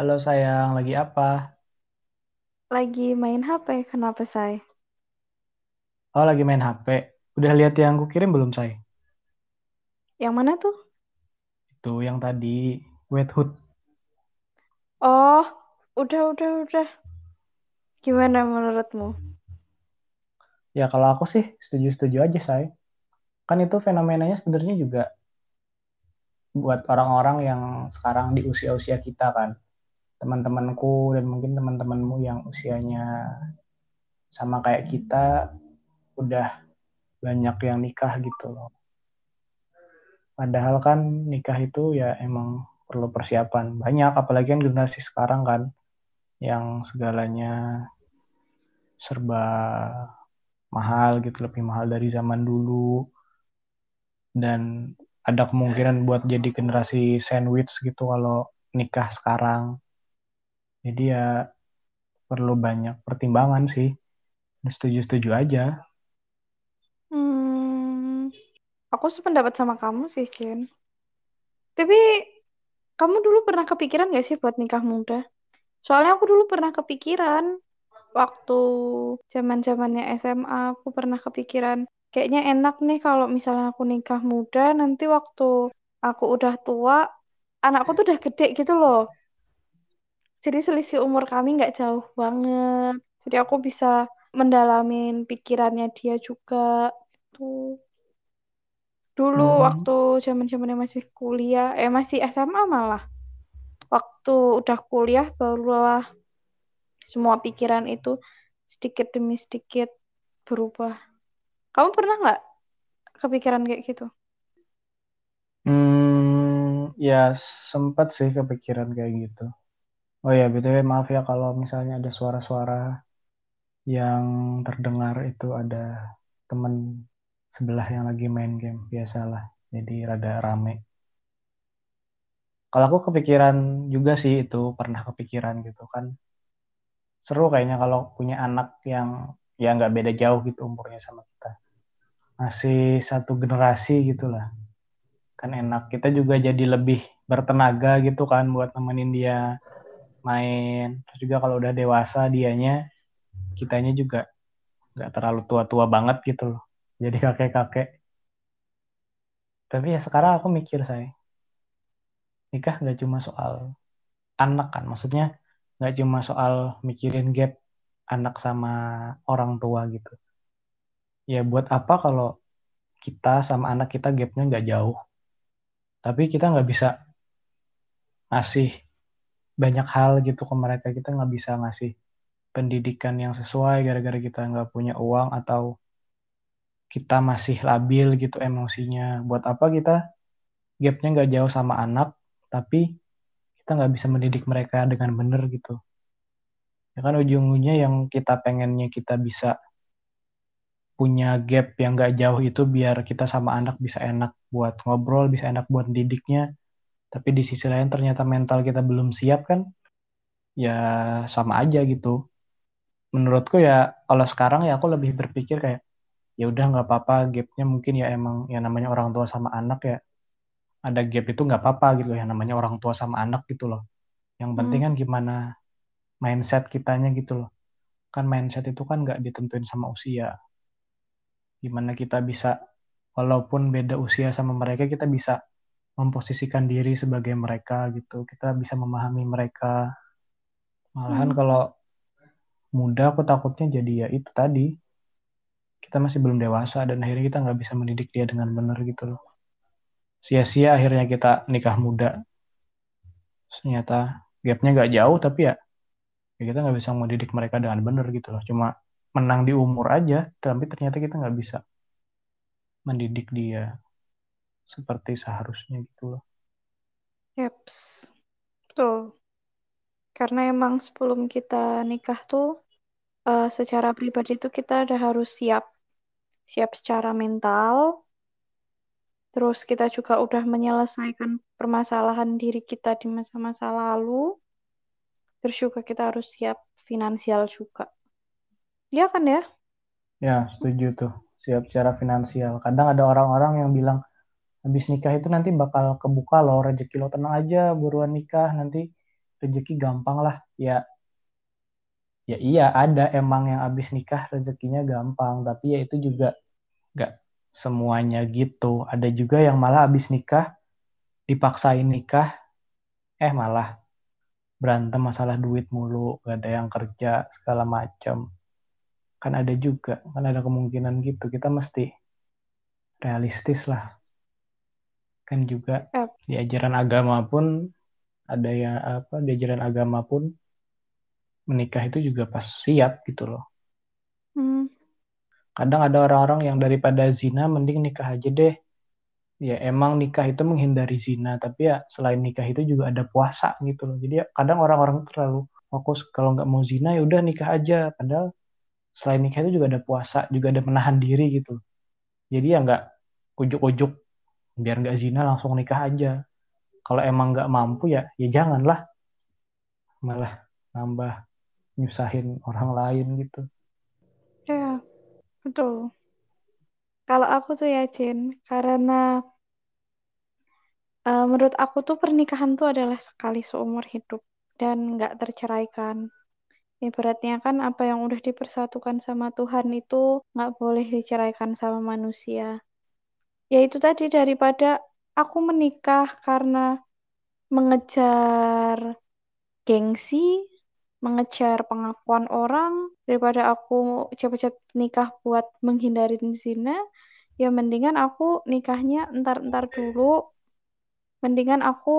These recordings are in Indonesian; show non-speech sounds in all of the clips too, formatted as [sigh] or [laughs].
Halo sayang, lagi apa? Lagi main HP, kenapa say? Oh, lagi main HP. Udah lihat yang aku kirim belum, say? Yang mana tuh? Itu yang tadi, Wet Hood. Oh, udah, udah, udah. Gimana menurutmu? Ya, kalau aku sih setuju-setuju aja, say. Kan itu fenomenanya sebenarnya juga buat orang-orang yang sekarang di usia-usia kita kan. Teman-temanku dan mungkin teman-temanmu yang usianya sama kayak kita udah banyak yang nikah gitu loh. Padahal kan nikah itu ya emang perlu persiapan banyak, apalagi kan generasi sekarang kan yang segalanya serba mahal gitu, lebih mahal dari zaman dulu. Dan ada kemungkinan buat jadi generasi sandwich gitu kalau nikah sekarang. Jadi ya perlu banyak pertimbangan sih. Setuju-setuju aja. Hmm, aku sependapat sama kamu sih, Jen. Tapi kamu dulu pernah kepikiran gak sih buat nikah muda? Soalnya aku dulu pernah kepikiran waktu zaman-zamannya SMA, aku pernah kepikiran kayaknya enak nih kalau misalnya aku nikah muda, nanti waktu aku udah tua, anakku tuh udah gede gitu loh. Jadi selisih umur kami nggak jauh banget. Jadi aku bisa mendalamin pikirannya dia juga. Tuh. Dulu Hmm, waktu zaman-zamannya masih kuliah, eh masih SMA malah. Waktu udah kuliah barulah semua pikiran itu sedikit demi sedikit berubah. Kamu pernah nggak kepikiran kayak gitu? hmm, ya sempat sih kepikiran kayak gitu. Oh ya, BTW maaf ya kalau misalnya ada suara-suara yang terdengar itu ada temen sebelah yang lagi main game, biasalah. Jadi rada rame. Kalau aku kepikiran juga sih itu, pernah kepikiran gitu kan. Seru kayaknya kalau punya anak yang ya nggak beda jauh gitu umurnya sama kita. Masih satu generasi gitu lah. Kan enak. Kita juga jadi lebih bertenaga gitu kan buat nemenin dia main. Terus juga kalau udah dewasa dianya, kitanya juga nggak terlalu tua-tua banget gitu loh. Jadi kakek-kakek. Tapi ya sekarang aku mikir saya, nikah nggak cuma soal anak kan. Maksudnya nggak cuma soal mikirin gap anak sama orang tua gitu. Ya buat apa kalau kita sama anak kita gapnya nggak jauh, tapi kita nggak bisa ngasih banyak hal gitu ke mereka. Kita nggak bisa ngasih pendidikan yang sesuai gara-gara kita nggak punya uang atau kita masih labil gitu emosinya. Buat apa kita gapnya nggak jauh sama anak, tapi kita nggak bisa mendidik mereka dengan benar gitu. Ya kan ujung-ujungnya yang kita pengennya kita bisa punya gap yang nggak jauh itu biar kita sama anak bisa enak buat ngobrol, bisa enak buat didiknya. Tapi di sisi lain ternyata mental kita belum siap kan, ya sama aja gitu. Menurutku ya kalau sekarang ya aku lebih berpikir kayak ya udah nggak apa-apa gapnya mungkin ya emang ya namanya orang tua sama anak ya ada gap itu nggak apa-apa gitu yang namanya orang tua sama anak gitu loh. Yang penting Hmm. kan gimana mindset kitanya gitu loh. Kan mindset itu kan nggak ditentuin sama usia. Gimana kita bisa, walaupun beda usia sama mereka, kita bisa memposisikan diri sebagai mereka gitu. Kita bisa memahami mereka. Malahan Hmm. kalau muda aku takutnya jadi ya itu tadi. Kita masih belum dewasa dan akhirnya kita nggak bisa mendidik dia dengan benar gitu loh. Sia-sia akhirnya kita nikah muda. Ternyata gapnya nggak jauh tapi ya ya kita nggak bisa mendidik mereka dengan benar gitu loh cuma menang di umur aja tapi ternyata kita nggak bisa mendidik dia seperti seharusnya gitu loh Yaps. Betul. Karena emang sebelum kita nikah tuh eh, secara pribadi tuh kita udah harus siap. Siap secara mental, terus kita juga udah menyelesaikan permasalahan diri kita di masa-masa lalu, terus juga kita harus siap finansial juga. Iya kan ya? ya setuju tuh siap secara finansial kadang ada orang-orang yang bilang habis nikah itu nanti bakal kebuka loh rezeki lo tenang aja buruan nikah. Nanti rezeki gampang lah. Ya ya iya ada emang yang abis nikah rezekinya gampang. Tapi ya itu juga nggak semuanya gitu. Ada juga yang malah abis nikah dipaksain nikah eh malah berantem masalah duit mulu. Gak ada yang kerja segala macam kan ada juga kan ada kemungkinan gitu. Kita mesti realistis lah kan juga Yap. di ajaran agama pun ada ya apa di ajaran agama pun menikah itu juga pas siap gitu loh. Hmm. kadang ada orang-orang yang daripada zina mending nikah aja deh. Ya emang nikah itu menghindari zina tapi ya selain nikah itu juga ada puasa gitu loh. Jadi ya, kadang orang-orang terlalu fokus kalau nggak mau zina ya udah nikah aja. Padahal selain nikah itu juga ada puasa juga ada menahan diri gitu. Jadi ya nggak ujuk-ujuk biar nggak zina langsung nikah aja kalau emang nggak mampu ya ya janganlah malah nambah nyusahin orang lain gitu Ya, betul. Kalau aku tuh ya, Jin, karena eh, menurut aku tuh pernikahan tuh adalah sekali seumur hidup dan nggak terceraikan. Ibaratnya kan apa yang udah dipersatukan sama Tuhan itu nggak boleh diceraikan sama manusia. Ya itu tadi daripada aku menikah karena mengejar gengsi, mengejar pengakuan orang, daripada aku cepat-cepat nikah buat menghindari zina, ya mendingan aku nikahnya entar-entar dulu. Mendingan aku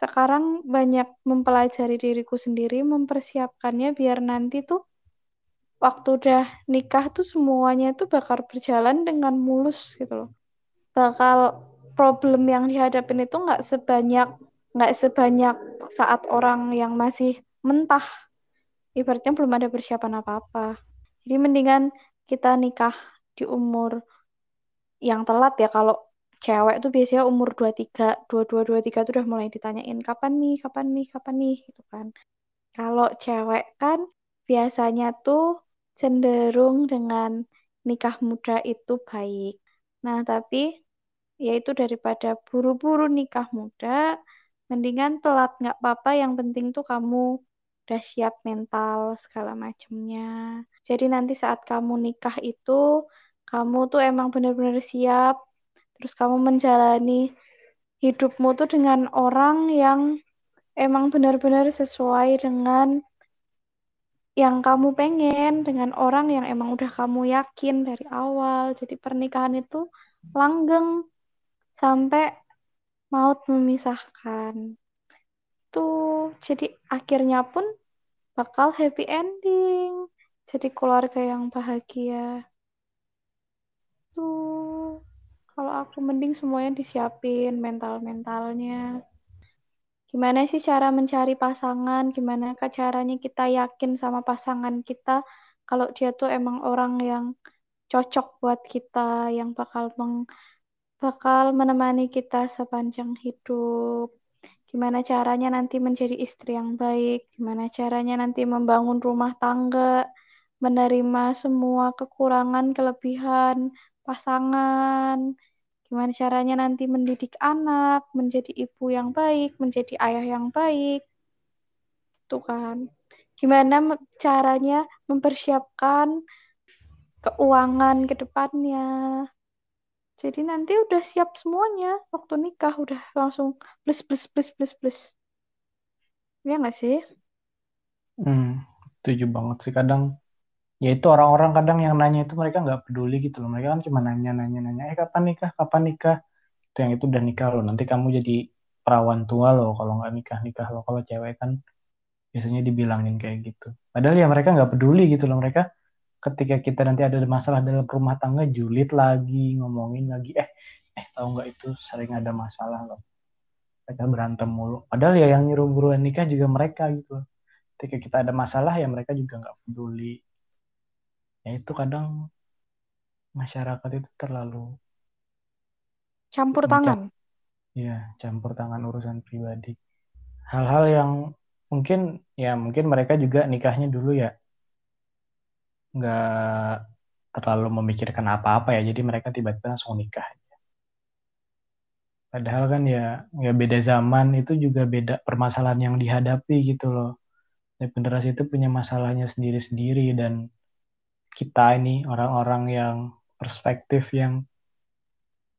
sekarang banyak mempelajari diriku sendiri, mempersiapkannya biar nanti tuh waktu udah nikah tuh semuanya tuh bakal berjalan dengan mulus gitu loh. Bakal problem yang dihadapin itu nggak sebanyak nggak sebanyak saat orang yang masih mentah. Ibaratnya belum ada persiapan apa-apa. Jadi mendingan kita nikah di umur yang telat ya kalau cewek tuh biasanya umur 23, 22, 23 tuh udah mulai ditanyain kapan nih, kapan nih, kapan nih gitu kan. Kalau cewek kan biasanya tuh cenderung dengan nikah muda itu baik. Nah, tapi yaitu daripada buru-buru nikah muda, mendingan telat nggak apa-apa. Yang penting tuh kamu udah siap mental segala macamnya. Jadi nanti saat kamu nikah itu, kamu tuh emang benar-benar siap. Terus kamu menjalani hidupmu tuh dengan orang yang emang benar-benar sesuai dengan yang kamu pengen, dengan orang yang emang udah kamu yakin dari awal. Jadi pernikahan itu langgeng sampai maut memisahkan. Tuh, jadi akhirnya pun bakal happy ending. Jadi keluarga yang bahagia. Tuh, kalau aku mending semuanya disiapin mental-mentalnya. Gimana sih cara mencari pasangan? Gimana caranya kita yakin sama pasangan kita kalau dia tuh emang orang yang cocok buat kita, yang bakal meng bakal menemani kita sepanjang hidup. Gimana caranya nanti menjadi istri yang baik? Gimana caranya nanti membangun rumah tangga, menerima semua kekurangan, kelebihan pasangan? Gimana caranya nanti mendidik anak, menjadi ibu yang baik, menjadi ayah yang baik? Tuh kan. Gimana caranya mempersiapkan keuangan ke depannya? Jadi nanti udah siap semuanya waktu nikah udah langsung plus plus plus plus plus. Ya nggak sih? Hmm, setuju banget sih. Kadang ya itu orang-orang kadang yang nanya itu mereka nggak peduli gitu loh. Mereka kan cuma nanya nanya nanya eh kapan nikah? Kapan nikah? Itu yang itu udah nikah loh. Nanti kamu jadi perawan tua loh kalau nggak nikah nikah loh. Kalau cewek kan biasanya dibilangin kayak gitu. Padahal ya mereka nggak peduli gitu loh. Mereka ketika kita nanti ada masalah dalam rumah tangga julid lagi ngomongin lagi. Eh eh tahu nggak itu sering ada masalah loh. Mereka berantem mulu. Padahal ya yang nyuruh buruan nikah juga mereka gitu. Ketika kita ada masalah ya mereka juga nggak peduli. Ya itu kadang masyarakat itu terlalu Campur tangan. ya campur tangan urusan pribadi. Hal-hal yang mungkin ya mungkin mereka juga nikahnya dulu ya nggak terlalu memikirkan apa-apa ya jadi mereka tiba-tiba langsung nikah Padahal kan ya ya beda zaman itu juga beda permasalahan yang dihadapi gitu loh. Setiap generasi itu punya masalahnya sendiri-sendiri dan kita ini orang-orang yang perspektif yang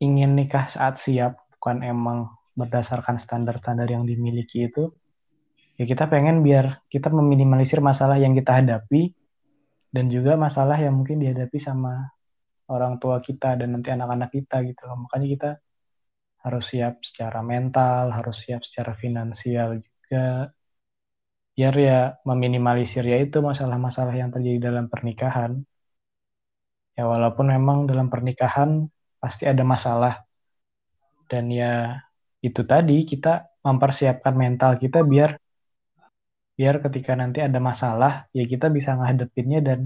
ingin nikah saat siap bukan emang berdasarkan standar-standar yang dimiliki itu ya kita pengen biar kita meminimalisir masalah yang kita hadapi dan juga masalah yang mungkin dihadapi sama orang tua kita dan nanti anak-anak kita gitu loh. Makanya kita harus siap secara mental, harus siap secara finansial juga. Biar ya meminimalisir ya itu masalah-masalah yang terjadi dalam pernikahan. Ya walaupun memang dalam pernikahan pasti ada masalah. Dan ya itu tadi kita mempersiapkan mental kita biar biar ketika nanti ada masalah ya kita bisa ngadepinnya dan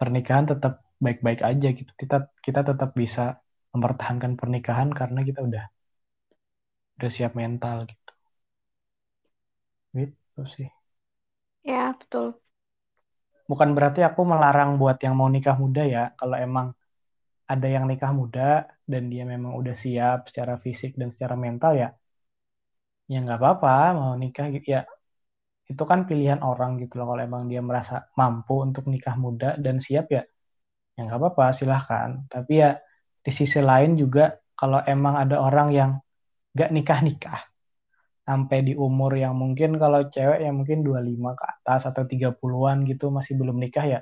pernikahan tetap baik-baik aja gitu. Kita kita tetap bisa mempertahankan pernikahan karena kita udah udah siap mental gitu. Gitu sih. Ya, betul. Bukan berarti aku melarang buat yang mau nikah muda ya. Kalau emang ada yang nikah muda dan dia memang udah siap secara fisik dan secara mental ya, ya nggak apa-apa mau nikah gitu ya. Itu kan pilihan orang gitu loh. Kalau emang dia merasa mampu untuk nikah muda dan siap ya, ya nggak apa-apa silahkan. Tapi ya di sisi lain juga kalau emang ada orang yang gak nikah-nikah sampai di umur yang mungkin kalau cewek yang mungkin 25 ke atas atau 30-an gitu masih belum nikah ya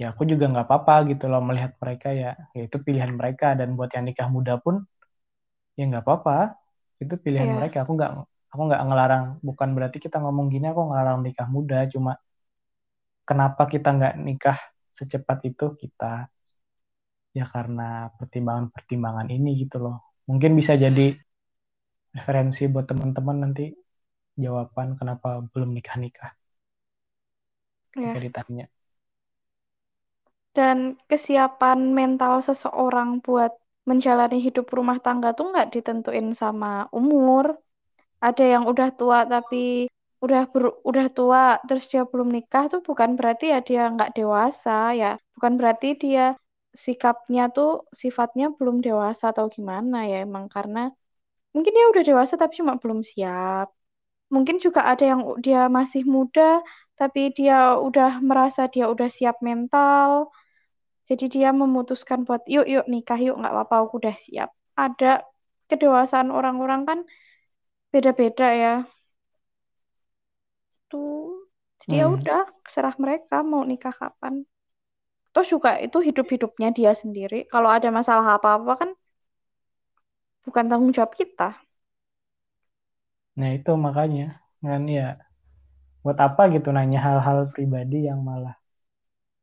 ya aku juga nggak apa-apa gitu loh melihat mereka ya, ya itu pilihan mereka dan buat yang nikah muda pun ya nggak apa-apa itu pilihan Iya. mereka aku nggak aku nggak ngelarang bukan berarti kita ngomong gini aku ngelarang nikah muda cuma kenapa kita nggak nikah secepat itu kita ya karena pertimbangan-pertimbangan ini gitu loh. Mungkin bisa jadi referensi buat teman-teman nanti jawaban kenapa belum nikah-nikah. Ya. Kayak ditanya. Dan kesiapan mental seseorang buat menjalani hidup rumah tangga tuh nggak ditentuin sama umur. Ada yang udah tua tapi udah ber, udah tua terus dia belum nikah tuh bukan berarti ya dia nggak dewasa ya. Bukan berarti dia sikapnya tuh sifatnya belum dewasa atau gimana ya emang karena mungkin dia udah dewasa tapi cuma belum siap. Mungkin juga ada yang dia masih muda tapi dia udah merasa dia udah siap mental. Jadi dia memutuskan buat yuk yuk nikah yuk nggak apa-apa aku udah siap. Ada kedewasaan orang-orang kan beda-beda ya. Tuh. Jadi ya Hmm. udah serah mereka mau nikah kapan. Toh juga itu hidup-hidupnya dia sendiri. Kalau ada masalah apa-apa kan bukan tanggung jawab kita. Nah itu makanya kan ya buat apa gitu nanya hal-hal pribadi yang malah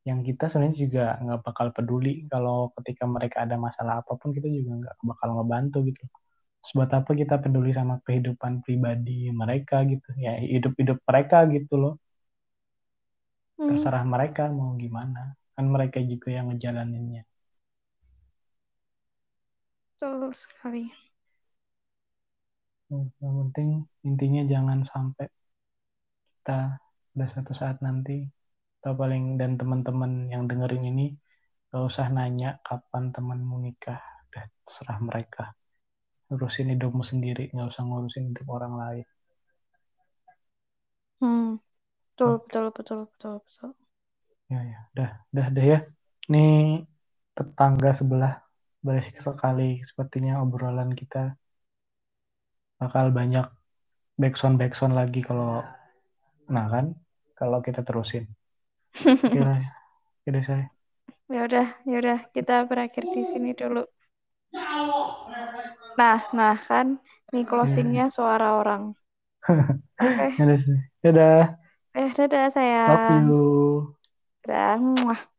yang kita sebenarnya juga nggak bakal peduli kalau ketika mereka ada masalah apa pun kita juga nggak bakal ngebantu gitu. Terus buat apa kita peduli sama kehidupan pribadi mereka gitu ya hidup-hidup mereka gitu loh. Hmm, Terserah mereka mau gimana kan mereka juga yang ngejalaninnya. betul sekali. Yang penting intinya jangan sampai kita pada suatu saat nanti atau paling dan teman-teman yang dengerin ini gak usah nanya kapan temanmu nikah udah terserah mereka ngurusin hidupmu sendiri nggak usah ngurusin hidup orang lain. Hmm, betul, Oke. betul, betul, betul, betul. ya ya. Udah udah deh ya. Ini tetangga sebelah berisik sekali. Sepertinya obrolan kita bakal banyak backsound backsound lagi kalau nah kan? Kalau kita terusin. Oke deh saya [laughs] Ya udah, ya udah. Kita berakhir di sini dulu. Nah, nah kan nih closingnya suara orang. [laughs] Oke, sih dadah eh dadah love sayang. you Dadah.